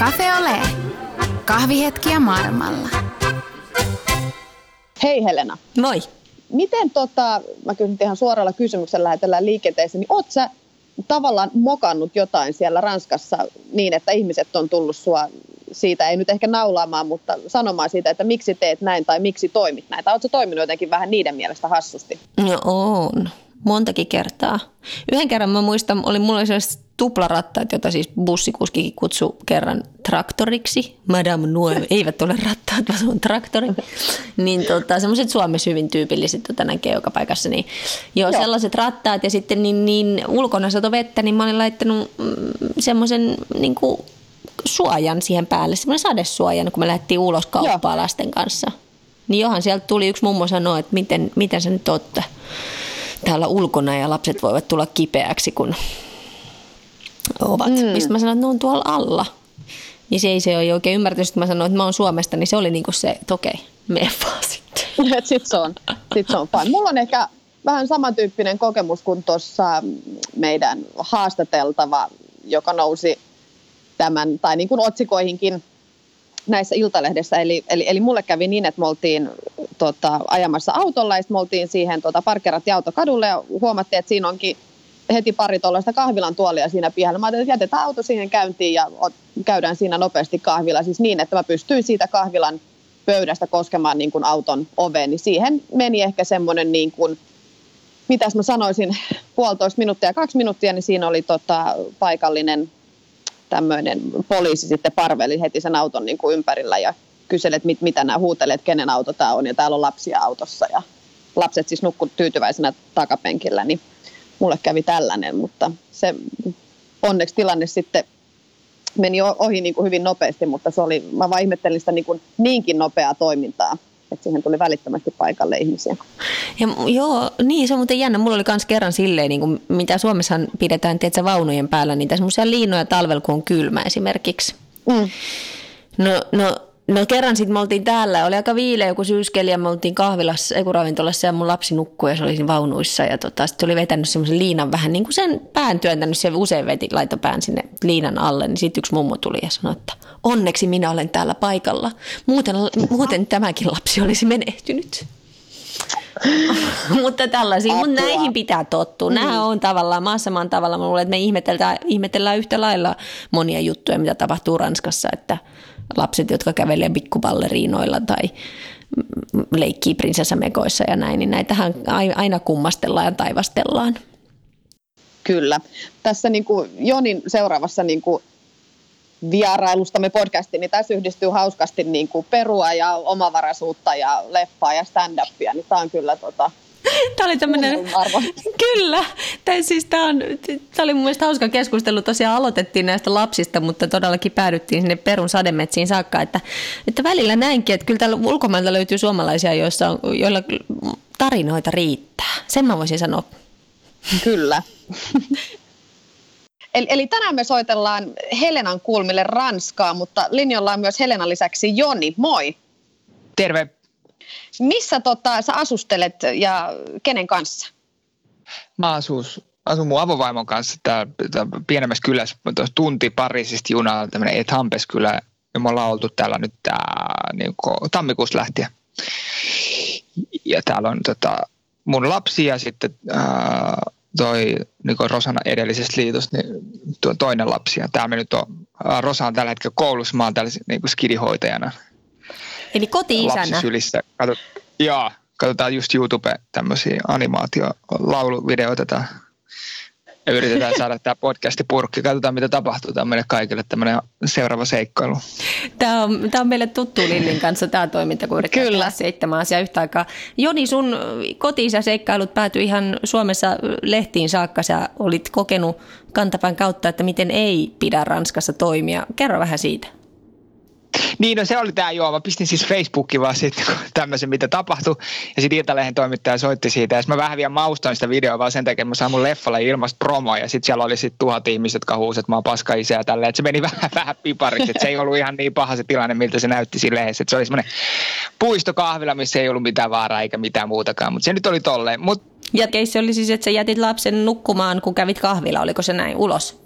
Cafe Ole. Kahvihetkiä maailmalla. Hei Helena. Moi. Miten tota, mä kysyn ihan suoralla kysymyksellä lähetellään liikenteeseen, niin oot sä tavallaan mokannut jotain siellä Ranskassa niin, että ihmiset on tullut sua siitä, ei nyt ehkä naulaamaan, mutta sanomaan siitä, että miksi teet näin tai miksi toimit näin. Tai ootko toiminut jotenkin vähän niiden mielestä hassusti? No on. Montakin kertaa. Yhden kerran mä muistan, oli mulla sellaiset tuplarattaat, jota siis bussikuskikin kutsui kerran traktoriksi. Madame Noe, eivät ole rattaat, vaan se on traktori. niin tota, semmoiset Suomessa hyvin tyypilliset, joita näkee joka paikassa. Niin, joo, joo, sellaiset rattaat ja sitten niin, niin ulkona sato vettä, niin mä olin laittanut mm, semmoisen niin kuin suojan siihen päälle, semmoinen sadesuojan, kun me lähdettiin ulos kauppaa joo. lasten kanssa. Niin johan sieltä tuli yksi mummo sanoa, että miten, miten sä nyt oot täällä ulkona ja lapset voivat tulla kipeäksi, kun ovat. Mm. Mistä mä sanoin, että ne on tuolla alla. Niin se ei se ole oikein ymmärtänyt, että mä sanoin, että mä oon Suomesta, niin se oli niinku se, että okei, mene vaan sitten. sitten se on, sit se on fine. Mulla on ehkä vähän samantyyppinen kokemus kuin tuossa meidän haastateltava, joka nousi tämän, tai niin kuin otsikoihinkin näissä iltalehdessä. Eli, eli, eli mulle kävi niin, että me oltiin tota, ajamassa autolla ja me oltiin siihen tota, parkkerattiin auto kadulle ja huomattiin, että siinä onkin heti pari tuollaista kahvilan tuolia siinä pihalla. Mä ajattelin, että jätetään auto siihen käyntiin ja käydään siinä nopeasti kahvilla. Siis niin, että mä pystyin siitä kahvilan pöydästä koskemaan niin kuin auton oveen. Niin siihen meni ehkä semmoinen niin kuin, mitäs mä sanoisin, puolitoista minuuttia kaksi minuuttia, niin siinä oli tota, paikallinen tämmöinen poliisi sitten parveli heti sen auton niin kuin ympärillä ja kyseli, että mit, mitä nämä huutelet, kenen auto tämä on. Ja täällä on lapsia autossa ja lapset siis nukkuu tyytyväisenä takapenkillä, niin mulle kävi tällainen, mutta se onneksi tilanne sitten meni ohi niin kuin hyvin nopeasti, mutta se oli, mä vaan ihmettelin sitä niin kuin niinkin nopeaa toimintaa, että siihen tuli välittömästi paikalle ihmisiä. Ja, joo, niin se on muuten jännä. Mulla oli myös kerran silleen, niin kuin, mitä Suomessa pidetään tiedätkö, vaunujen päällä, niitä semmoisia liinoja talvella, kun on kylmä esimerkiksi. Mm. No, no No kerran sitten me oltiin täällä, oli aika viileä joku syyskeli ja me oltiin kahvilassa, ei ravintolassa ja mun lapsi nukkui ja se oli siinä vaunuissa ja tota, sitten oli vetänyt semmoisen liinan vähän niin kuin sen pään työntänyt, se usein veti, laito pään sinne liinan alle, niin sitten yksi mummo tuli ja sanoi, että onneksi minä olen täällä paikalla, muuten, muuten tämäkin lapsi olisi menehtynyt. mutta tällaisia, mutta näihin pitää tottua. Mm. Nämä on tavallaan maassa maan tavalla. Mä luulen, että me ihmetellään, ihmetellään yhtä lailla monia juttuja, mitä tapahtuu Ranskassa, että – lapset, jotka kävelee pikkupalleriinoilla tai leikkii prinsessamekoissa ja näin, niin näitähän aina kummastellaan ja taivastellaan. Kyllä. Tässä niin kuin Jonin seuraavassa niin kuin vierailustamme podcastiin, niin tässä yhdistyy hauskasti niin kuin perua ja omavaraisuutta ja leffaa ja stand-upia, niin tämä on kyllä tota, Tämä oli tämmöinen, kyllä, tämä, siis tämä, on, tämä oli mun mielestä hauska keskustelu. Tosiaan aloitettiin näistä lapsista, mutta todellakin päädyttiin sinne perun sademetsiin saakka. Että, että välillä näinkin, että kyllä täällä ulkomailta löytyy suomalaisia, joissa on, joilla tarinoita riittää. Sen mä voisin sanoa. Kyllä. Eli, eli tänään me soitellaan Helenan kulmille Ranskaa, mutta linjalla on myös Helenan lisäksi Joni. Moi! Terve! Missä tota, sä asustelet ja kenen kanssa? Mä asus, asun mun avovaimon kanssa täällä, täällä pienemmässä kylässä, tunti Pariisista junalla, tämmöinen Ethampes-kylä, ja me ollaan oltu täällä nyt tää, niin tammikuussa lähtien. Ja täällä on tota, mun lapsi ja sitten ää, toi niin Rosana edellisestä liitosta, niin tuo toinen lapsi. Ja täällä me nyt on, Rosa on tällä hetkellä koulussa, mä oon täällä niin skidihoitajana. Eli koti-isänä. Lapsisylissä. Katsot, joo, katsotaan just YouTube tämmöisiä animaatio-lauluvideoita ja yritetään saada tämä podcasti purkki. Katsotaan, mitä tapahtuu. Tämä on meille kaikille tämmöinen seuraava seikkailu. Tämä on, tämä on meille tuttu Lillin kanssa tämä toiminta, kun yritetään Kyllä. seitsemän asiaa yhtä aikaa. Joni, sun koti seikkailut päätyi ihan Suomessa lehtiin saakka. Sä olit kokenut kantapään kautta, että miten ei pidä Ranskassa toimia. Kerro vähän siitä. Niin, no se oli tämä joo. Mä pistin siis Facebookiin vaan sitten tämmöisen, mitä tapahtui. Ja sitten Iltalehden toimittaja soitti siitä. Ja mä vähän vielä maustoin sitä videoa vaan sen takia, että mä saan mun leffalle ilmasta promoa. Ja sitten siellä oli sitten tuhat ihmistä, jotka huusivat, että mä oon paska isä ja tälleen. Että se meni vähän, vähän pipariksi. Että se ei ollut ihan niin paha se tilanne, miltä se näytti siinä lehdessä. Että se oli semmoinen puistokahvila, missä ei ollut mitään vaaraa eikä mitään muutakaan. Mutta se nyt oli tolleen. Mut... Ja keissi oli siis, että sä jätit lapsen nukkumaan, kun kävit kahvilla. Oliko se näin ulos?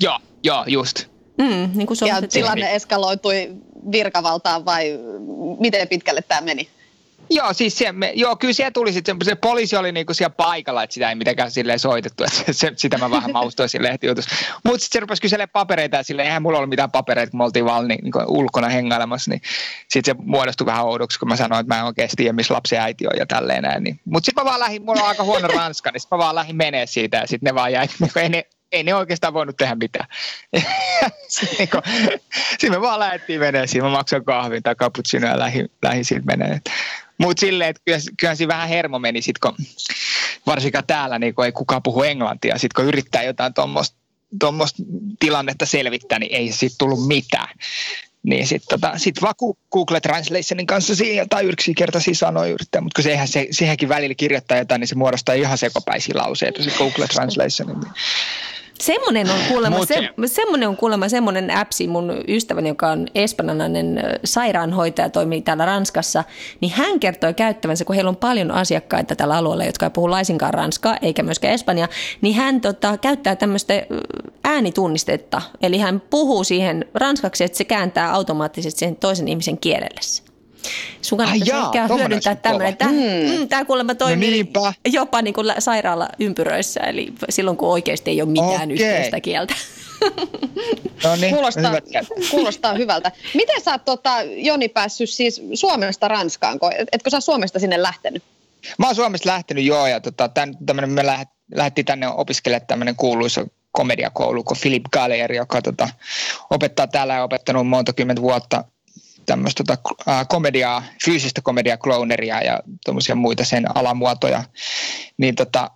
Joo, joo, just. Mm, niin kuin ja tilanne eskaloitui virkavaltaan vai miten pitkälle tämä meni? Joo, siis se, me, joo, kyllä siellä tuli sitten, se poliisi oli niinku siellä paikalla, että sitä ei mitenkään silleen soitettu, että se, sitä mä vähän maustoin siinä lehtijutussa. Mutta sitten se rupesi kyselemään papereita ja silleen, eihän mulla ollut mitään papereita, kun me oltiin vaan niin, niin ulkona hengailemassa, niin sitten se muodostui vähän oudoksi, kun mä sanoin, että mä en oikeasti tiedä, missä lapsi äiti on ja tälleen näin. Niin. Mutta sitten mä vaan lähdin, mulla on aika huono ranska, niin sitten mä vaan lähdin menee siitä ja sitten ne vaan jäi, niin ei ne, ei ne oikeastaan voinut tehdä mitään. Sitten niin me vaan lähdettiin menee siinä, mä maksoin kahvin tai cappuccino ja lähdin, lähdin siitä menee. Mutta silleen, että kyllä, kyllähän siinä vähän hermo meni sit, kun varsinkaan täällä niin kun ei kukaan puhu englantia. Sitten kun yrittää jotain tuommoista tilannetta selvittää, niin ei siitä tullut mitään. Niin sitten tota, sit vaan Google Translationin kanssa siinä jotain yksinkertaisia sanoja yrittää, mutta kun sehän, se, sehän välillä kirjoittaa jotain, niin se muodostaa ihan sekopäisiä lauseita se Google Translation. Niin Semmoinen on kuulemma, se, semmoinen on kuulemma semmoinen appsi, mun ystäväni, joka on espanjalainen sairaanhoitaja, toimii täällä Ranskassa, niin hän kertoi käyttävänsä, kun heillä on paljon asiakkaita tällä alueella, jotka ei puhu laisinkaan ranskaa eikä myöskään espanja, niin hän tota, käyttää tämmöistä äänitunnistetta, eli hän puhuu siihen ranskaksi, että se kääntää automaattisesti sen toisen ihmisen kielelle. Sun kannattaisi Ai jaa, hyödyntää tämmöinen. Tämä, mm. mm, tämä kuulemma toimii no jopa niin kuin sairaalaympyröissä, eli silloin kun oikeasti ei ole mitään okay. yhteistä kieltä. No niin, kuulostaa, kuulostaa hyvältä. Miten sä oot tota, Joni päässyt siis Suomesta Ranskaan? Etkö sä Suomesta sinne lähtenyt? Mä oon Suomesta lähtenyt joo ja tota, tämän, me lähet, lähdettiin tänne opiskelemaan tämmöinen kuuluisa komediakoulu kuin Philip Gallier, joka tota, opettaa täällä ja opettanut monta kymmentä vuotta tämmöistä tota, komediaa, fyysistä komediaa, clowneria ja tuommoisia muita sen alamuotoja. Niin tota,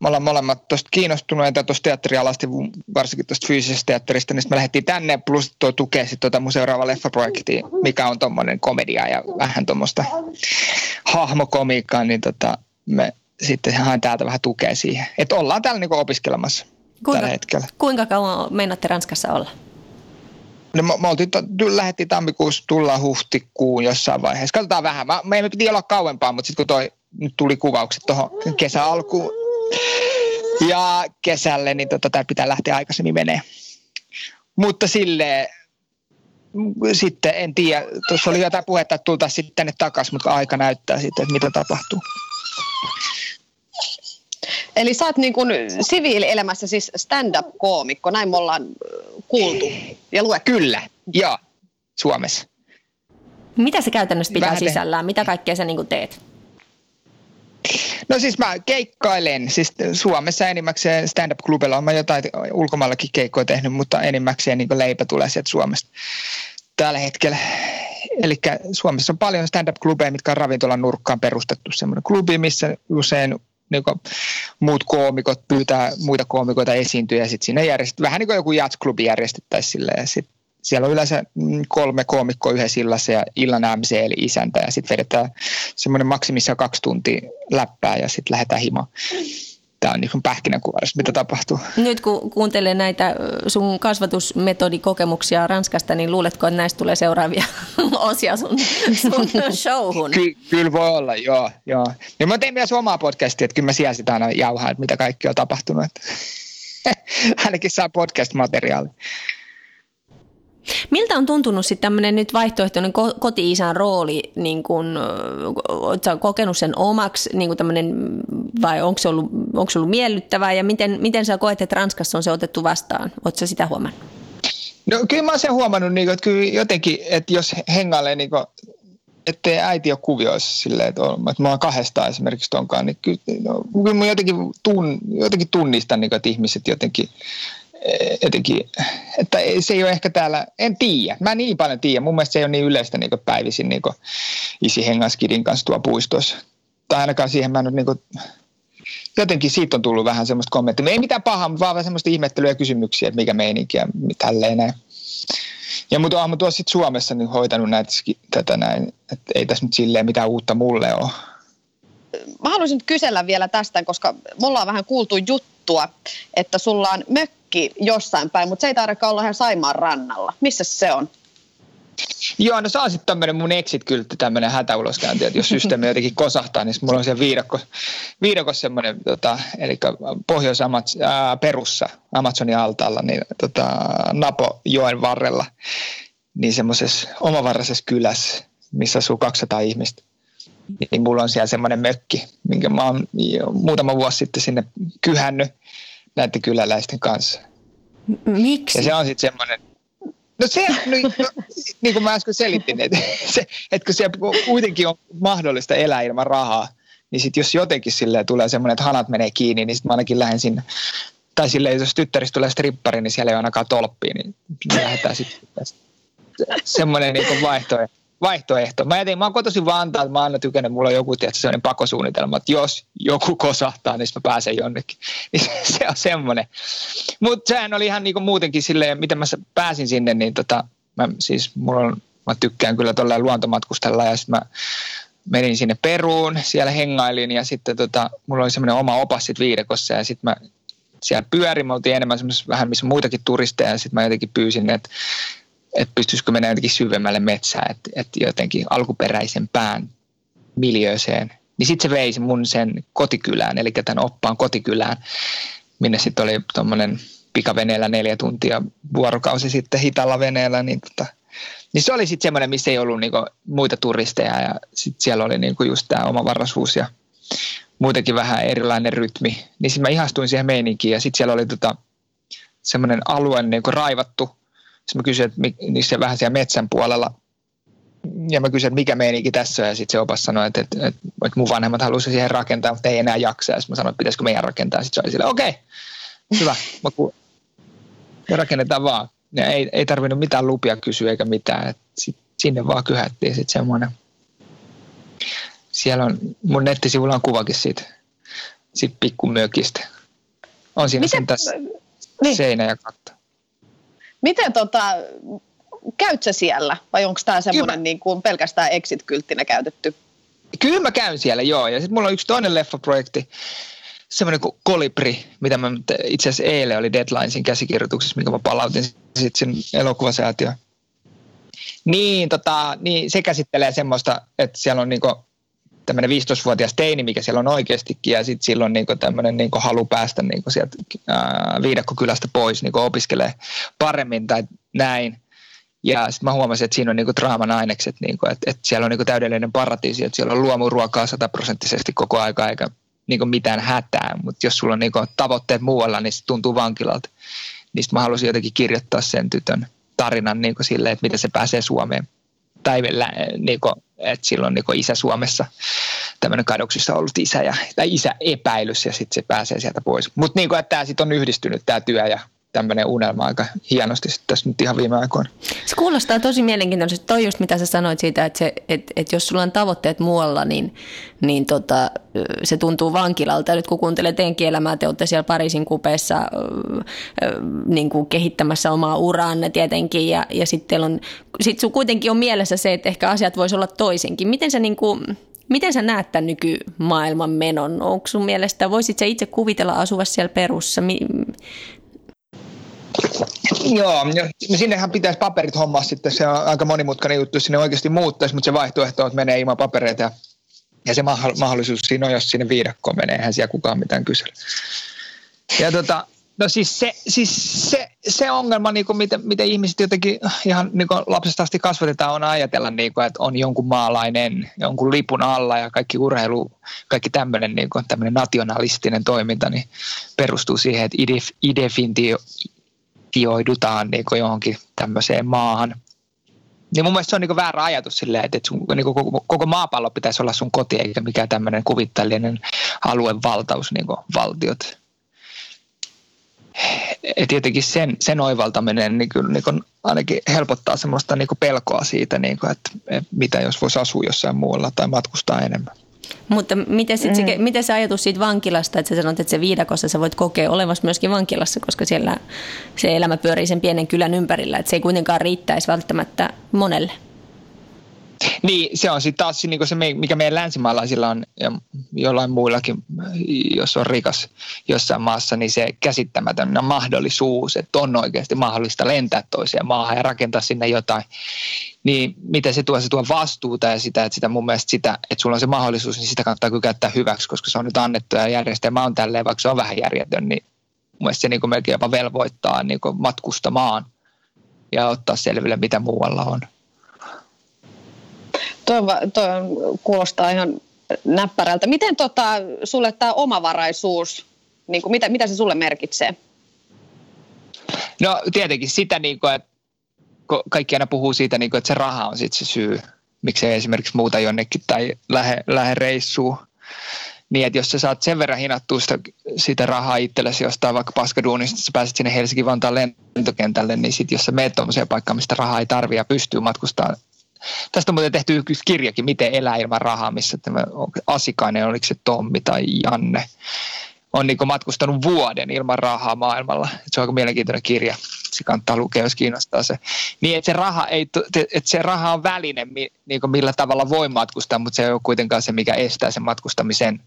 me ollaan molemmat tuosta kiinnostuneita tuosta teatterialasta, varsinkin tuosta fyysisestä teatterista, niin me lähdettiin tänne, plus tuo tukee sitten tuota mun seuraava leffaprojekti, mikä on tuommoinen komedia ja vähän tuommoista hahmokomiikkaa, niin tota, me sitten haen täältä vähän tukea siihen. Että ollaan täällä niinku opiskelemassa kuinka, tällä hetkellä. Kuinka kauan meinaatte Ranskassa olla? No, me, me oltiin, lähdettiin tammikuussa, tullaan huhtikuun jossain vaiheessa. Katsotaan vähän. Mä, meidän piti olla kauempaa, mutta sitten kun toi, nyt tuli kuvaukset tuohon kesän alkuun ja kesälle, niin tota, tää pitää lähteä aikaisemmin menee. Mutta sille sitten en tiedä, tuossa oli jotain puhetta, että tultaisiin sitten tänne takaisin, mutta aika näyttää sitten, että mitä tapahtuu. Eli sä oot niin kuin siviilielämässä siis stand-up-koomikko, näin me ollaan kuultu ja luettu. Kyllä, joo, Suomessa. Mitä se käytännössä pitää Vähän sisällään? Mitä kaikkea sä niin teet? No siis mä keikkailen, siis Suomessa enimmäkseen stand-up-klubilla on jotain ulkomaillakin keikkoja tehnyt, mutta enimmäkseen niin leipä tulee sieltä Suomesta tällä hetkellä. Eli Suomessa on paljon stand-up-klubeja, mitkä on ravintolan nurkkaan perustettu. Semmoinen klubi, missä usein niin kuin muut koomikot pyytää muita koomikoita esiintyä ja sitten siinä järjestetään, vähän niin kuin joku jatsklubi järjestettäisiin silleen ja sit siellä on yleensä kolme koomikkoa yhdessä illassa ja illan MC eli isäntä ja sitten vedetään semmoinen maksimissaan kaksi tuntia läppää ja sitten lähdetään himaan tämä on niin pähkinänkuvaus, mitä tapahtuu. Nyt kun kuuntelee näitä sun kasvatusmetodikokemuksia Ranskasta, niin luuletko, että näistä tulee seuraavia osia sun, sun showhun? Ky- kyllä voi olla, joo. joo. Ja mä tein myös omaa podcastia, että kyllä mä siellä sitä aina jauhaan, että mitä kaikki on tapahtunut. Ainakin saa podcast-materiaali. Miltä on tuntunut sitten tämmöinen nyt vaihtoehtoinen koti-isän rooli, niin kun, oletko kokenut sen omaksi niin kuin vai onko se, ollut, onko se ollut miellyttävää ja miten, miten sä koet, että Ranskassa on se otettu vastaan? Oletko sitä huomannut? No kyllä mä oon sen huomannut, niin kuin, että kyllä jotenkin, että jos hengailee niin kuin, ettei äiti ole kuvioissa silleen, että, on, että mä oon kahdestaan esimerkiksi tonkaan, niin kyllä, no, kyllä mä jotenkin, tun, jotenkin tunnistan, niin kuin, että ihmiset jotenkin jotenkin, että se ei ole ehkä täällä, en tiedä, mä niin paljon tiedä, mun mielestä se ei ole niin yleistä niin päivisin niin isi hengaskidin kanssa tuo puistossa. Tai ainakaan siihen mä nyt niin kuin, jotenkin siitä on tullut vähän semmoista kommenttia. Ei mitään pahaa, mutta vaan semmoista ihmettelyä ja kysymyksiä, että mikä meininki ja tälleen näin. Ja mutta olen tuossa sitten Suomessa niin hoitanut näitä, tätä näin, että ei tässä nyt silleen mitään uutta mulle ole. Mä haluaisin kysellä vielä tästä, koska mulla on vähän kuultu juttua, että sulla on mökki jossain päin, mutta se ei tarvitse olla ihan Saimaan rannalla. Missä se on? Joo, no se on sitten tämmöinen mun exit-kyltti, tämmöinen hätäuloskäynti, että jos systeemi jotenkin kosahtaa, niin mulla on siellä viidakko, viidakossa semmoinen, tota, eli pohjois perussa Amazonin altaalla, niin tota, Napo joen varrella, niin semmoisessa omavaraisessa kylässä, missä asuu 200 ihmistä. Niin mulla on siellä semmoinen mökki, minkä mä oon muutama vuosi sitten sinne kyhännyt näiden kyläläisten kanssa. Miksi? Ja se on sitten semmoinen, No se, no, no, niin kuin mä äsken selitin, että, se, että kun siellä kuitenkin on mahdollista elää ilman rahaa, niin sitten jos jotenkin sille tulee semmoinen, että hanat menee kiinni, niin sitten mä ainakin lähden sinne. Tai silleen, jos tyttäristä tulee strippari, niin siellä ei ole ainakaan tolppia, niin lähdetään sitten semmoinen niin vaihtoehto vaihtoehto. Mä, jätin, mä oon kotoisin Vantaalta, mä aina tykännyt, mulla on joku tietysti sellainen pakosuunnitelma, että jos joku kosahtaa, niin mä pääsen jonnekin. Niin se on semmoinen. Mutta sehän oli ihan niinku muutenkin silleen, miten mä pääsin sinne, niin tota, mä, siis mulla on, mä tykkään kyllä tolleen luontomatkustella ja sitten mä menin sinne Peruun, siellä hengailin ja sitten tota, mulla oli semmoinen oma opas sit viidekossa ja sitten mä siellä pyörin, mä oltiin enemmän vähän missä muitakin turisteja ja sitten mä jotenkin pyysin, että että pystyisikö mennä jotenkin syvemmälle metsään, että, että jotenkin alkuperäisen pään miljööseen. Niin sitten se veisi mun sen kotikylään, eli tämän oppaan kotikylään, minne sitten oli tuommoinen pikaveneellä neljä tuntia vuorokausi sitten hitalla veneellä, niin, tota, niin se oli sitten semmoinen, missä ei ollut niinku muita turisteja ja sitten siellä oli niinku just tämä omavaraisuus ja muutenkin vähän erilainen rytmi. Niin sitten mä ihastuin siihen meininkiin ja sitten siellä oli tota, semmoinen alue niinku raivattu sitten mä kysyin, että se vähän siellä metsän puolella. Ja mä kysyin, että mikä meininki tässä on. Ja sitten se opas sanoi, että, että, että, että mun vanhemmat halusivat siihen rakentaa, mutta ei enää jaksa. Ja sitten mä sanoin, että pitäisikö meidän rakentaa. Sitten se oli silleen, okei, okay, hyvä. Mä ku... ja rakennetaan vaan. Ja ei, ei tarvinnut mitään lupia kysyä eikä mitään. Sit, sinne vaan kyhättiin sitten semmoinen. Siellä on, mun nettisivulla on kuvakin siitä, siitä pikkumökistä. On siinä Miten? sen tässä niin. seinä ja katto. Miten tota, käyt sä siellä vai onko tämä semmoinen niin kuin pelkästään exit-kylttinä käytetty? Kyllä mä käyn siellä, joo. Ja sitten mulla on yksi toinen leffaprojekti, semmoinen kuin Kolibri, mitä mä itse asiassa eilen oli Deadlinesin käsikirjoituksessa, minkä mä palautin sitten sen elokuvasäätiön. Niin, tota, niin, se käsittelee semmoista, että siellä on niinku tämmöinen 15-vuotias teini, mikä siellä on oikeastikin, ja sitten silloin niin tämmöinen niin halu päästä niin sieltä ää, viidakkokylästä pois, niin opiskelee paremmin tai näin. Ja sitten mä huomasin, että siinä on niinku draaman ainekset, niinku, että, että siellä on niinku täydellinen paratiisi, että siellä on luomuruokaa sataprosenttisesti koko aika eikä niinku mitään hätää. Mutta jos sulla on niinku tavoitteet muualla, niin se tuntuu vankilalta. Niin mä halusin jotenkin kirjoittaa sen tytön tarinan niinku silleen, että miten se pääsee Suomeen tai niin kuin, että silloin niin isä Suomessa tämmöinen kadoksissa ollut isä ja, tai isä epäilys ja sitten se pääsee sieltä pois. Mutta niin että tämä sitten on yhdistynyt tämä työ ja tämmöinen unelma aika hienosti tässä nyt ihan viime aikoina. Se kuulostaa tosi mielenkiintoisesti. Toi just mitä sä sanoit siitä, että, se, että, että jos sulla on tavoitteet muualla, niin, niin tota, se tuntuu vankilalta. Nyt kun kuuntelee teidänkin elämää, te olette siellä Pariisin kupeessa niin kuin kehittämässä omaa uraanne tietenkin ja, ja sitten on, sit sun kuitenkin on mielessä se, että ehkä asiat voisi olla toisinkin. Miten sä niin kuin, Miten sä näet tämän nykymaailman menon? Onko sun mielestä, voisit sä itse kuvitella asuva siellä perussa? Joo, sinnehän pitäisi paperit hommaa sitten, se on aika monimutkainen juttu, sinne oikeasti muuttaisi, mutta se vaihtoehto on, että menee ilman papereita ja, ja se mahdollisuus siinä on, jos sinne viidakkoon menee, eihän siellä kukaan mitään kysele. Ja tota, no siis se, siis se, se ongelma, niin kuin miten, miten ihmiset jotenkin ihan niin kuin lapsesta asti kasvatetaan, on ajatella, niin kuin, että on jonkun maalainen, jonkun lipun alla ja kaikki urheilu, kaikki tämmöinen, niin kuin, tämmöinen nationalistinen toiminta niin perustuu siihen, että idefintio, sijoidutaan niin johonkin tämmöiseen maahan. Niin mun mielestä se on niin väärä ajatus silleen, että sun, niin koko, koko maapallo pitäisi olla sun koti eikä mikään tämmöinen kuvitteellinen aluevaltaus niin valtiot. Et jotenkin sen, sen oivaltaminen niin kuin, niin kuin ainakin helpottaa semmoista niin pelkoa siitä, niin kuin, että mitä jos voisi asua jossain muualla tai matkustaa enemmän. Mutta miten, sit mm. se, miten se ajatus siitä vankilasta, että sä sanot, että se viidakossa sä voit kokea olevassa myöskin vankilassa, koska siellä se elämä pyörii sen pienen kylän ympärillä, että se ei kuitenkaan riittäisi välttämättä monelle. Niin, se on sitten taas niin se, mikä meidän länsimaalaisilla on ja jollain muillakin, jos on rikas jossain maassa, niin se käsittämätön mahdollisuus, että on oikeasti mahdollista lentää toiseen maahan ja rakentaa sinne jotain. Niin mitä se tuo? Se tuo vastuuta ja sitä, että sitä mun mielestä sitä, että sulla on se mahdollisuus, niin sitä kannattaa kyllä käyttää hyväksi, koska se on nyt annettu ja järjestelmä on tälleen, vaikka se on vähän järjetön, niin mun mielestä se niin melkein jopa velvoittaa niin matkustamaan ja ottaa selville, mitä muualla on. Tuo, tuo kuulostaa ihan näppärältä. Miten tota, sulle tämä omavaraisuus, niin kuin, mitä, mitä se sulle merkitsee? No tietenkin sitä, niin kuin, että kaikki aina puhuu siitä, niin kuin, että se raha on sitten se syy, miksei esimerkiksi muuta jonnekin tai lähde, lähde reissuun. Niin, että jos sä saat sen verran hinattua sitä, sitä rahaa itsellesi jostain vaikka paskaduunista, sä pääset sinne Helsinki-Vantaan lentokentälle, niin sit jos sä meet tuommoiseen paikkaan, mistä rahaa ei tarvitse ja pystyy matkustamaan Tästä on muuten tehty yksi kirjakin, Miten elää ilman rahaa, missä tämä Asikainen, oliko se Tommi tai Janne, on niin matkustanut vuoden ilman rahaa maailmalla. Se on aika mielenkiintoinen kirja. Se kannattaa lukea, jos kiinnostaa se. Niin, että se raha, ei, että se raha on väline, niin millä tavalla voi matkustaa, mutta se ei ole kuitenkaan se, mikä estää sen matkustamisen,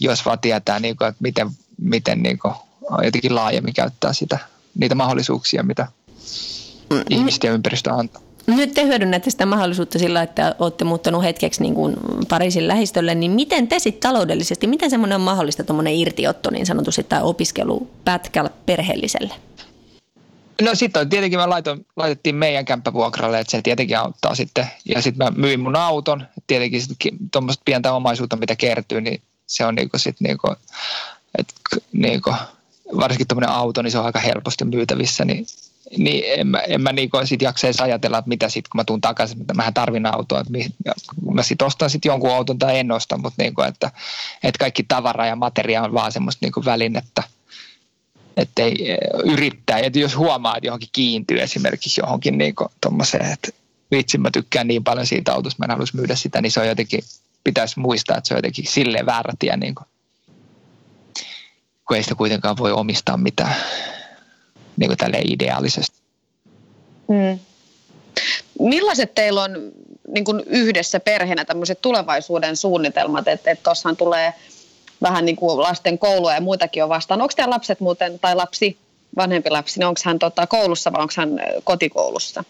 jos vaan tietää, niin kuin, että miten, miten niin kuin, jotenkin laajemmin käyttää sitä, niitä mahdollisuuksia, mitä mm. ihmiset ja ympäristö antaa. Nyt te hyödynnätte sitä mahdollisuutta sillä, että olette muuttanut hetkeksi niin kuin Pariisin lähistölle, niin miten te sitten taloudellisesti, miten semmoinen on mahdollista tuommoinen irtiotto niin sanotusti tai opiskelu pätkällä perheelliselle? No sitten tietenkin me laitoin, laitettiin meidän kämppävuokralle, että se tietenkin auttaa sitten. Ja sitten mä myin mun auton, tietenkin tuommoista pientä omaisuutta, mitä kertyy, niin se on niinku sit niinku, et, niinku, varsinkin tuommoinen auto, niin se on aika helposti myytävissä, niin niin en mä, en mä niin sit jaksa edes ajatella, että mitä sitten kun mä tuun takaisin, että mähän tarvin autoa, että mä sitten ostan sitten jonkun auton tai en osta, mutta niin kuin, että, että kaikki tavara ja materia on vaan semmoista niin välinettä, että ei eh, yrittää, että jos huomaa, että johonkin kiintyy esimerkiksi johonkin niin tuommoiseen, että vitsi mä tykkään niin paljon siitä autosta, mä en haluaisi myydä sitä, niin se on jotenkin, pitäisi muistaa, että se on jotenkin silleen väärä tie, niin kuin, kun ei sitä kuitenkaan voi omistaa mitään niin kuin tälle ideaalisesti. Hmm. Millaiset teillä on niin kuin yhdessä perheenä tämmöiset tulevaisuuden suunnitelmat, että tuossahan tulee vähän niin kuin lasten koulua ja muitakin on vastaan. Onko teillä lapset muuten, tai lapsi, vanhempi lapsi, niin onko hän tota, koulussa vai onko hän kotikoulussa?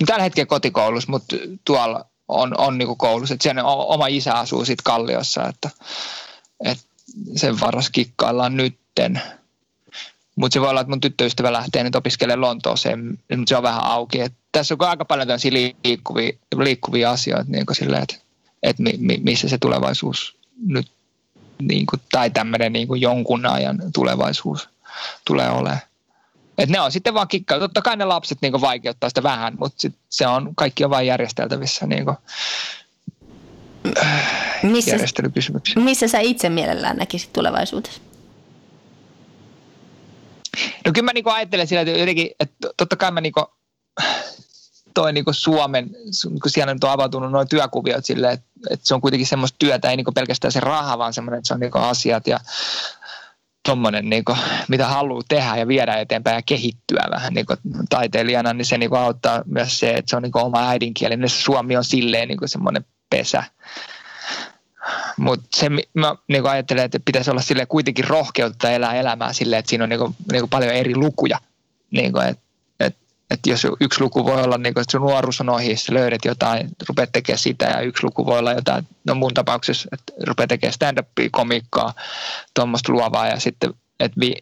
No, tällä hetkellä kotikoulussa, mutta tuolla on, on niin kuin koulussa. Että sen oma isä asuu sitten Kalliossa, että, että sen varas kikkaillaan nytten. Mutta se voi olla, että mun tyttöystävä lähtee nyt opiskelemaan Lontooseen, mutta se on vähän auki. Et tässä on aika paljon tämmöisiä liikkuvia, liikkuvia asioita, niin että, että mi, mi, missä se tulevaisuus nyt, niin kuin, tai tämmöinen niin kuin jonkun ajan tulevaisuus tulee olemaan. Et ne on sitten vaan kikkaa. Totta kai ne lapset niin vaikeuttaa sitä vähän, mutta sit se on, kaikki on vain järjesteltävissä niin kuin, missä, järjestelykysymyksiä. Missä sä itse mielellään näkisit tulevaisuudessa? No kyllä mä niinku ajattelen sillä, että jotenkin, että totta kai mä niinku, toi niinku Suomen, kun siellä nyt on avautunut noin työkuviot silleen, että, että se on kuitenkin semmoista työtä, ei niinku pelkästään se raha, vaan semmoinen, että se on niinku asiat ja tuommoinen, niinku, mitä haluaa tehdä ja viedä eteenpäin ja kehittyä vähän niinku taiteilijana, niin se niinku auttaa myös se, että se on niinku oma äidinkieli. Niin Suomi on silleen niinku semmoinen pesä, mutta se mä niin ajattelen, että pitäisi olla sille kuitenkin rohkeutta elää elämää silleen, että siinä on niin kuin, niin kuin paljon eri lukuja. Niin kuin, että et, et jos yksi luku voi olla, niin kuin, että sun nuoruus on ohi, sä löydät jotain, rupeat tekemään sitä ja yksi luku voi olla jotain, no mun tapauksessa, että rupeat tekemään stand-upia, komikkaa, tuommoista luovaa ja sitten, että vi,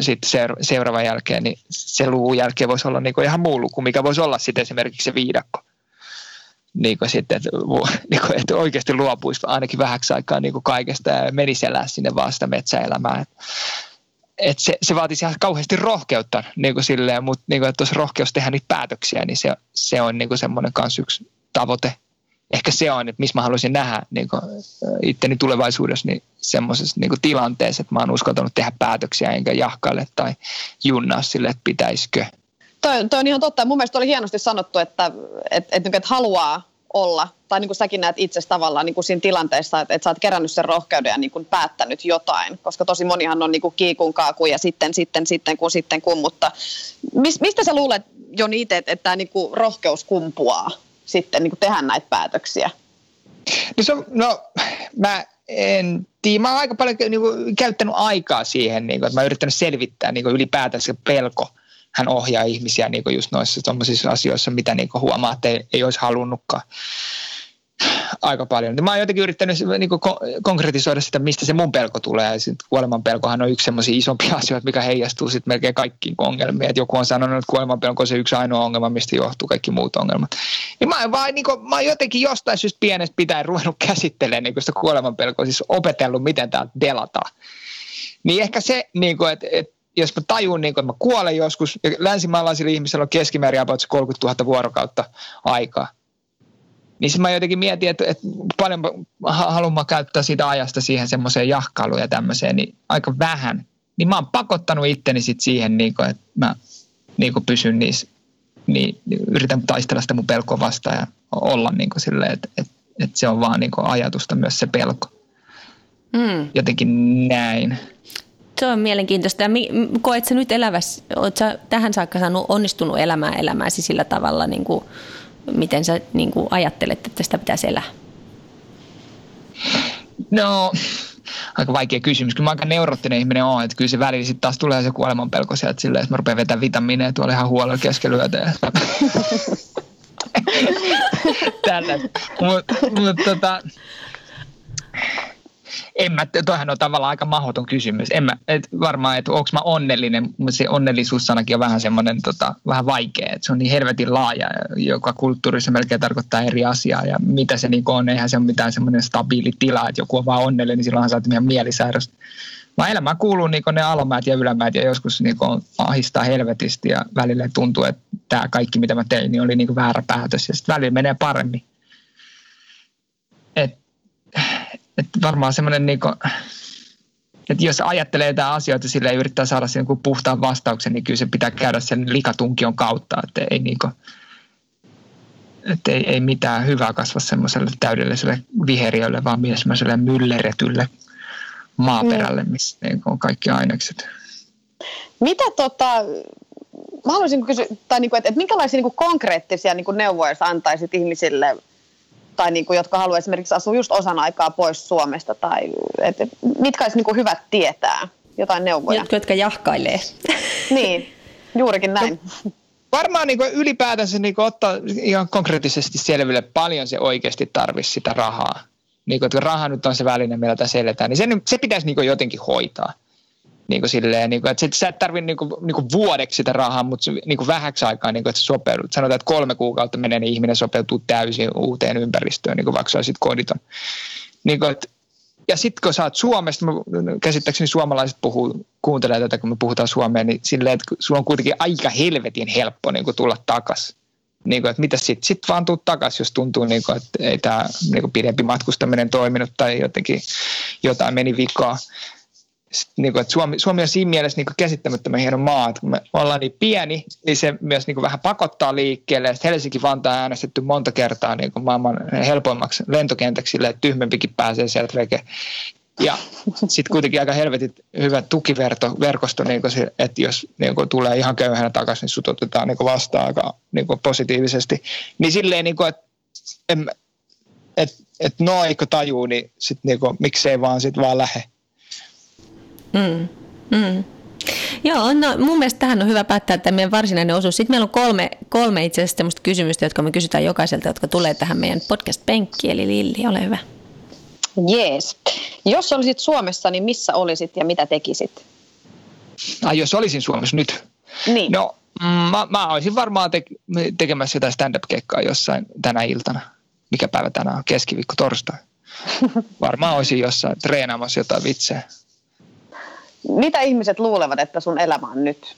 sitten seuraavan jälkeen, niin se luvun jälkeen voisi olla niin kuin ihan muu luku, mikä voisi olla sitten esimerkiksi se viidakko niin kuin sitten, että, niin kuin, että oikeasti luopuisi ainakin vähäksi aikaa niin kuin kaikesta ja menisi elää sinne vaan sitä metsäelämää. Et, et se, se vaatisi ihan kauheasti rohkeutta, niin kuin silleen, mutta niin kuin, että jos rohkeus tehdä niitä päätöksiä, niin se, se on niin kuin semmoinen kanssa yksi tavoite. Ehkä se on, että missä mä haluaisin nähdä niin kuin, itteni tulevaisuudessa niin semmoisessa niin tilanteessa, että mä oon uskaltanut tehdä päätöksiä enkä jahkaile tai junnaa sille, että pitäisikö – Toi, toi on ihan totta. Mun mielestä oli hienosti sanottu, että, että, että, että haluaa olla, tai niin kuin säkin näet itse tavallaan niin kuin siinä tilanteessa, että, että sä oot kerännyt sen rohkeuden ja niin kuin päättänyt jotain, koska tosi monihan on niin kuin kiikun kaaku ja sitten, sitten, sitten, kun, sitten, kun, mutta mis, mistä sä luulet jo niitä, että, että tämä niin kuin rohkeus kumpuaa sitten niin kuin tehdä näitä päätöksiä? No, se, no mä en tiedä. Mä oon aika paljon niin kuin, käyttänyt aikaa siihen, niin kuin, että mä oon yrittänyt selvittää niin kuin, ylipäätään se pelko. Hän ohjaa ihmisiä niin just noissa asioissa, mitä niin huomaa, että ei, ei olisi halunnutkaan aika paljon. Mä oon jotenkin yrittänyt niin kuin, konkretisoida sitä, mistä se mun pelko tulee. kuoleman pelkohan on yksi semmoisia isompia asioita, mikä heijastuu sitten melkein kaikkiin ongelmiin. Et joku on sanonut, että kuoleman pelko on se yksi ainoa ongelma, mistä johtuu kaikki muut ongelmat. Niin mä, vaan, niin kuin, mä oon jotenkin jostain syystä pienestä pitäen ruvennut käsittelemään niin sitä kuoleman pelkoa, siis opetellut, miten tämä delataan. Niin ehkä se, niin kuin, että, että jos mä tajun, niin kuin, että mä kuolen joskus, länsimaalaisilla ihmisillä on keskimäärin about 30 000 vuorokautta aikaa – niin mä jotenkin mietin, että, että paljon haluan mä käyttää siitä ajasta siihen semmoiseen jahkailuun ja tämmöiseen, niin aika vähän. Niin mä oon pakottanut itteni sit siihen, niin kuin, että mä niin kuin pysyn niissä, niin yritän taistella sitä mun pelkoa vastaan ja olla niin silleen, että, että, että se on vaan niin ajatusta myös se pelko. Mm. Jotenkin näin. Se on mielenkiintoista. Koet sä nyt elävässä, oot sä tähän saakka saanut onnistunut elämään elämääsi sillä tavalla, niin kuin, miten sä niin kuin ajattelet, että sitä pitäisi elää? No, aika vaikea kysymys. Kyllä mä aika neuroottinen ihminen on, että kyllä se välillä sitten taas tulee se kuolemanpelko sieltä silleen, että mä rupean vetämään vitamiineja tuolla ihan huolella keskelyötä. Mutta mut, tota, en mä, toihan on tavallaan aika mahdoton kysymys. En mä, et varmaan, että onko mä onnellinen, mutta se onnellisuussanakin on vähän semmoinen tota, vähän vaikea. Et se on niin helvetin laaja, joka kulttuurissa melkein tarkoittaa eri asiaa. Ja mitä se niin on, eihän se ole mitään semmoinen stabiili tila, että joku on vaan onnellinen, niin silloinhan sä oot ihan mielisairaus. Vaan kuuluu niin ne alomäät ja ylämäät ja joskus niin ahistaa helvetisti ja välillä tuntuu, että tämä kaikki mitä mä tein niin oli niin väärä päätös ja sitten välillä menee paremmin. Et että varmaan semmoinen niin kuin, että jos ajattelee jotain asioita sille ja yrittää saada sen niin puhtaan vastauksen, niin kyllä se pitää käydä sen likatunkion kautta, että ei, niin kuin, että ei, ei mitään hyvää kasva semmoiselle täydelliselle viheriölle, vaan myös semmoiselle mylleretylle maaperälle, missä niin on kaikki ainekset. Mitä tota, mä haluaisin kysyä, tai niin kuin, että, että minkälaisia niin kuin konkreettisia niin kuin neuvoja antaisit ihmisille tai niin kuin, jotka haluaa esimerkiksi asua just osan aikaa pois Suomesta, tai et, mitkä olisi niin kuin hyvät tietää, jotain neuvoja. Jotka, jotka jahkailee. niin, juurikin näin. No, varmaan niin ylipäätänsä niin kuin ottaa ihan konkreettisesti selville, paljon se oikeasti tarvitsisi sitä rahaa. Niin kuin, että raha nyt on se väline, millä tässä eletään, niin se, se pitäisi niin kuin jotenkin hoitaa niin kuin silleen, niin kuin, että sä et tarvitse niin kuin, niin kuin vuodeksi sitä rahaa, mutta niin kuin vähäksi aikaa, niin kuin, että sä sopeudut. Sanotaan, että kolme kuukautta menee, niin ihminen sopeutuu täysin uuteen ympäristöön, niin kuin vaikka olisit koditon. Niin kuin, että, ja sitten kun sä oot Suomesta, käsittääkseni suomalaiset puhuu, kuuntelee tätä, kun me puhutaan suomea, niin silleen, että sulla on kuitenkin aika helvetin helppo niin kuin tulla takaisin. Niin kuin, että mitä sitten? Sitten vaan tuu takaisin, jos tuntuu, niin kuin, että ei tämä niin pidempi matkustaminen toiminut tai jotenkin jotain meni vikaa niin kuin, että Suomi, Suomi on siinä mielessä niin kuin käsittämättömän hieno maa, että kun me ollaan niin pieni, niin se myös niin kuin vähän pakottaa liikkeelle. Ja Helsinki-Vantaa äänestetty monta kertaa niin kuin maailman helpoimmaksi lentokentäksi, että tyhmempikin pääsee sieltä veke. Ja sitten kuitenkin aika helvetit hyvä tukiverkosto, niin kuin, että jos niin kuin, tulee ihan köyhänä takaisin, niin sut otetaan niin vastaan aika niin kuin positiivisesti. Niin silleen, niin kuin, että et, et no eikö tajuu, niin sit, niin kuin, miksei vaan sit vaan lähe. Mm. Mm. Joo, no mun mielestä tähän on hyvä päättää tämä meidän varsinainen osuus. Sitten meillä on kolme, kolme itse asiassa sellaista kysymystä, jotka me kysytään jokaiselta, jotka tulee tähän meidän podcast-penkkiin. Eli Lilli, ole hyvä. Jees. Jos olisit Suomessa, niin missä olisit ja mitä tekisit? Ai jos olisin Suomessa nyt? Niin. No, mä, mä olisin varmaan te- tekemässä jotain stand-up-keikkaa jossain tänä iltana. Mikä päivä tänään on? Keskiviikko, torstai. Varmaan olisin jossain treenaamassa jotain vitsejä. Mitä ihmiset luulevat, että sun elämä on nyt?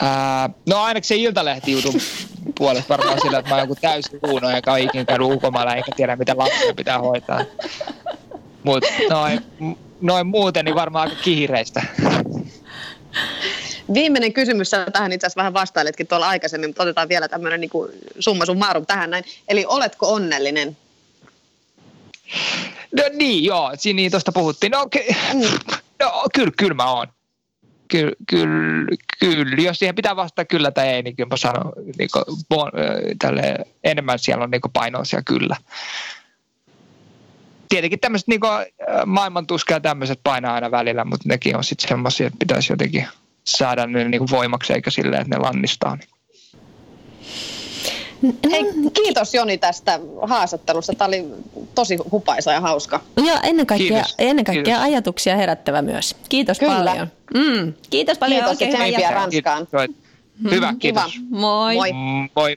Ää, no ainakin se iltalehti jutun puolesta varmaan sillä, että mä oon joku täysin uuno, joka on ikinä käynyt ulkomailla eikä tiedä, mitä lapsia pitää hoitaa. Mutta noin, noin muuten niin varmaan aika kiireistä. Viimeinen kysymys, sä tähän itse asiassa vähän vastailetkin tuolla aikaisemmin, mutta otetaan vielä tämmöinen niin summa summarum tähän näin. Eli oletko onnellinen? No niin, joo, siinä niin tuosta puhuttiin. No, ky- mm. no kyllä, kyllä mä oon. kyllä, kyllä, kyllä, jos siihen pitää vastata kyllä tai ei, niin kyllä mä sanon, niin kuin, bon, tälle, enemmän siellä on niin painoa siellä kyllä. Tietenkin tämmöiset niin maailman tuska ja tämmöiset painaa aina välillä, mutta nekin on sitten semmoisia, että pitäisi jotenkin saada ne niin voimaksi eikä silleen, että ne lannistaa. Niin. Hei, kiitos Joni tästä haastattelusta. Tämä oli tosi hupaisa ja hauska. Ja ennen kaikkea, kiitos. ennen kaikkea kiitos. ajatuksia herättävä myös. Kiitos Kyllä. paljon. Mm, kiitos paljon. Kiitos ja Ranskaan. Hyvä, kiitos. Moi. Moi. Moi.